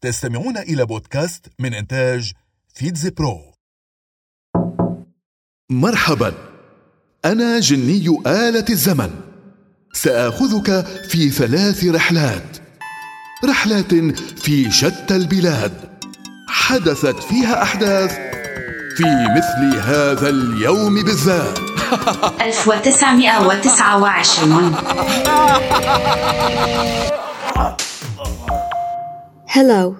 تستمعون إلى بودكاست من إنتاج فيتز برو. مرحبا. أنا جني آلة الزمن. سآخذك في ثلاث رحلات. رحلات في شتى البلاد. حدثت فيها أحداث في مثل هذا اليوم بالذات. 1929 هلو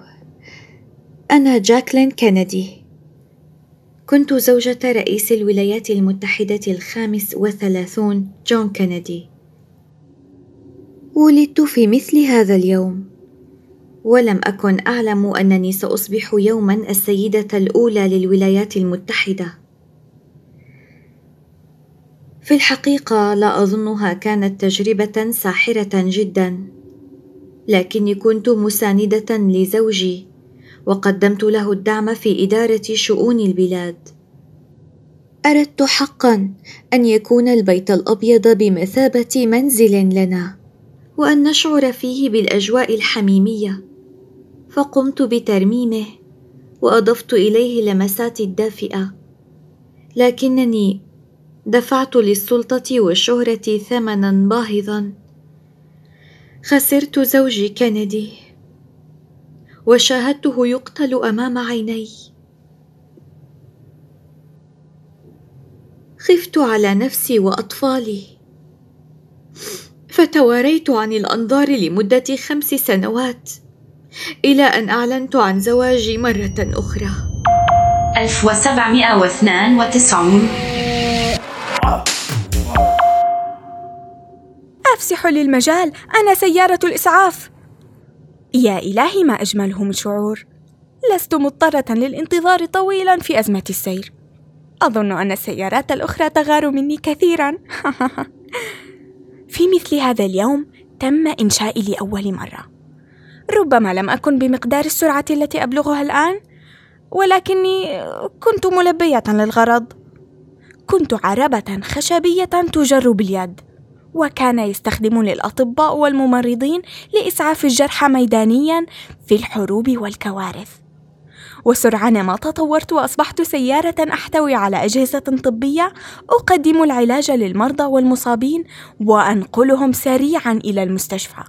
أنا جاكلين كينيدي. كنت زوجة رئيس الولايات المتحدة الخامس وثلاثون جون كينيدي. ولدت في مثل هذا اليوم. ولم أكن أعلم أنني سأصبح يوما السيدة الأولى للولايات المتحدة. في الحقيقة لا أظنها كانت تجربة ساحرة جدا. لكني كنت مساندة لزوجي وقدمت له الدعم في إدارة شؤون البلاد. أردت حقا أن يكون البيت الأبيض بمثابة منزل لنا. وأن نشعر فيه بالأجواء الحميمية. فقمت بترميمه وأضفت إليه لمسات الدافئة. لكنني دفعت للسلطة والشهرة ثمنا باهظا. خسرت زوجي كندي. وشاهدته يقتل أمام عيني. خفت على نفسي وأطفالي. فتواريت عن الأنظار لمدة خمس سنوات إلى أن أعلنت عن زواجي مرة أخرى. 1792 أفسحوا لي المجال أنا سيارة الإسعاف. يا إلهي ما أجمله من شعور. لست مضطرة للانتظار طويلا في أزمة السير. أظن أن السيارات الأخرى تغار مني كثيرا. في مثل هذا اليوم تم إنشائي لأول مرة. ربما لم أكن بمقدار السرعة التي أبلغها الآن ولكني كنت ملبية للغرض. كنت عربة خشبية تجر باليد. وكان يستخدمني الأطباء والممرضين لإسعاف الجرحى ميدانيا في الحروب والكوارث وسرعان ما تطورت وأصبحت سيارة أحتوي على أجهزة طبية أقدم العلاج للمرضى والمصابين وأنقلهم سريعا إلى المستشفى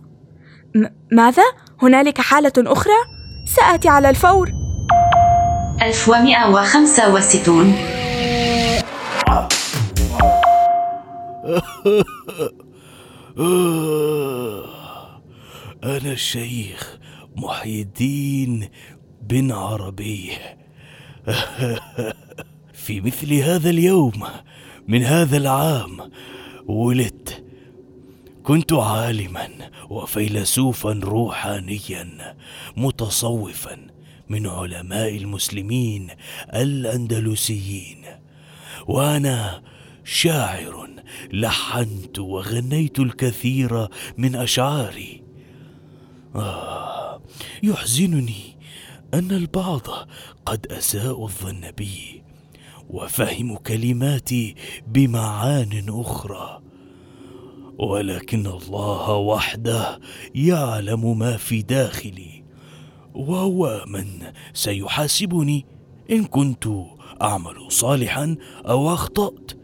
م- ماذا؟ هنالك حالة أخرى؟ سآتي على الفور 1165 أنا الشيخ محي الدين بن عربي في مثل هذا اليوم من هذا العام ولدت. كنت عالما وفيلسوفا روحانيا متصوفا من علماء المسلمين الأندلسيين. وأنا شاعر لحنت وغنيت الكثير من أشعاري. آه يحزنني أن البعض قد أساءوا الظن بي وفهموا كلماتي بمعان أخرى. ولكن الله وحده يعلم ما في داخلي وهو من سيحاسبني إن كنت أعمل صالحا أو أخطأت.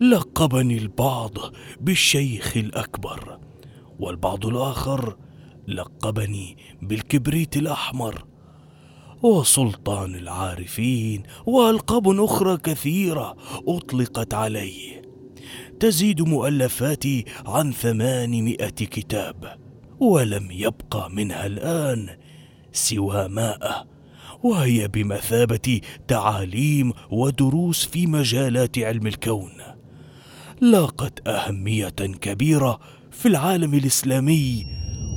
لقبني البعض بالشيخ الأكبر والبعض الآخر لقبني بالكبريت الأحمر. وسلطان العارفين وألقاب أخرى كثيرة أطلقت علي. تزيد مؤلفاتي عن ثمانمائة كتاب ولم يبقى منها الآن سوى مائه وهي بمثابة تعاليم ودروس في مجالات علم الكون. لاقت أهمية كبيرة في العالم الإسلامي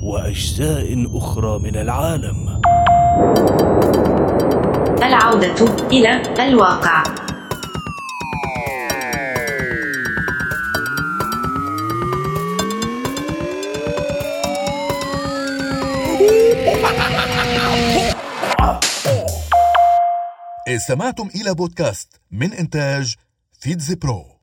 وأجزاء أخرى من العالم. العودة إلى الواقع. استمعتم إلى بودكاست من إنتاج فيتز برو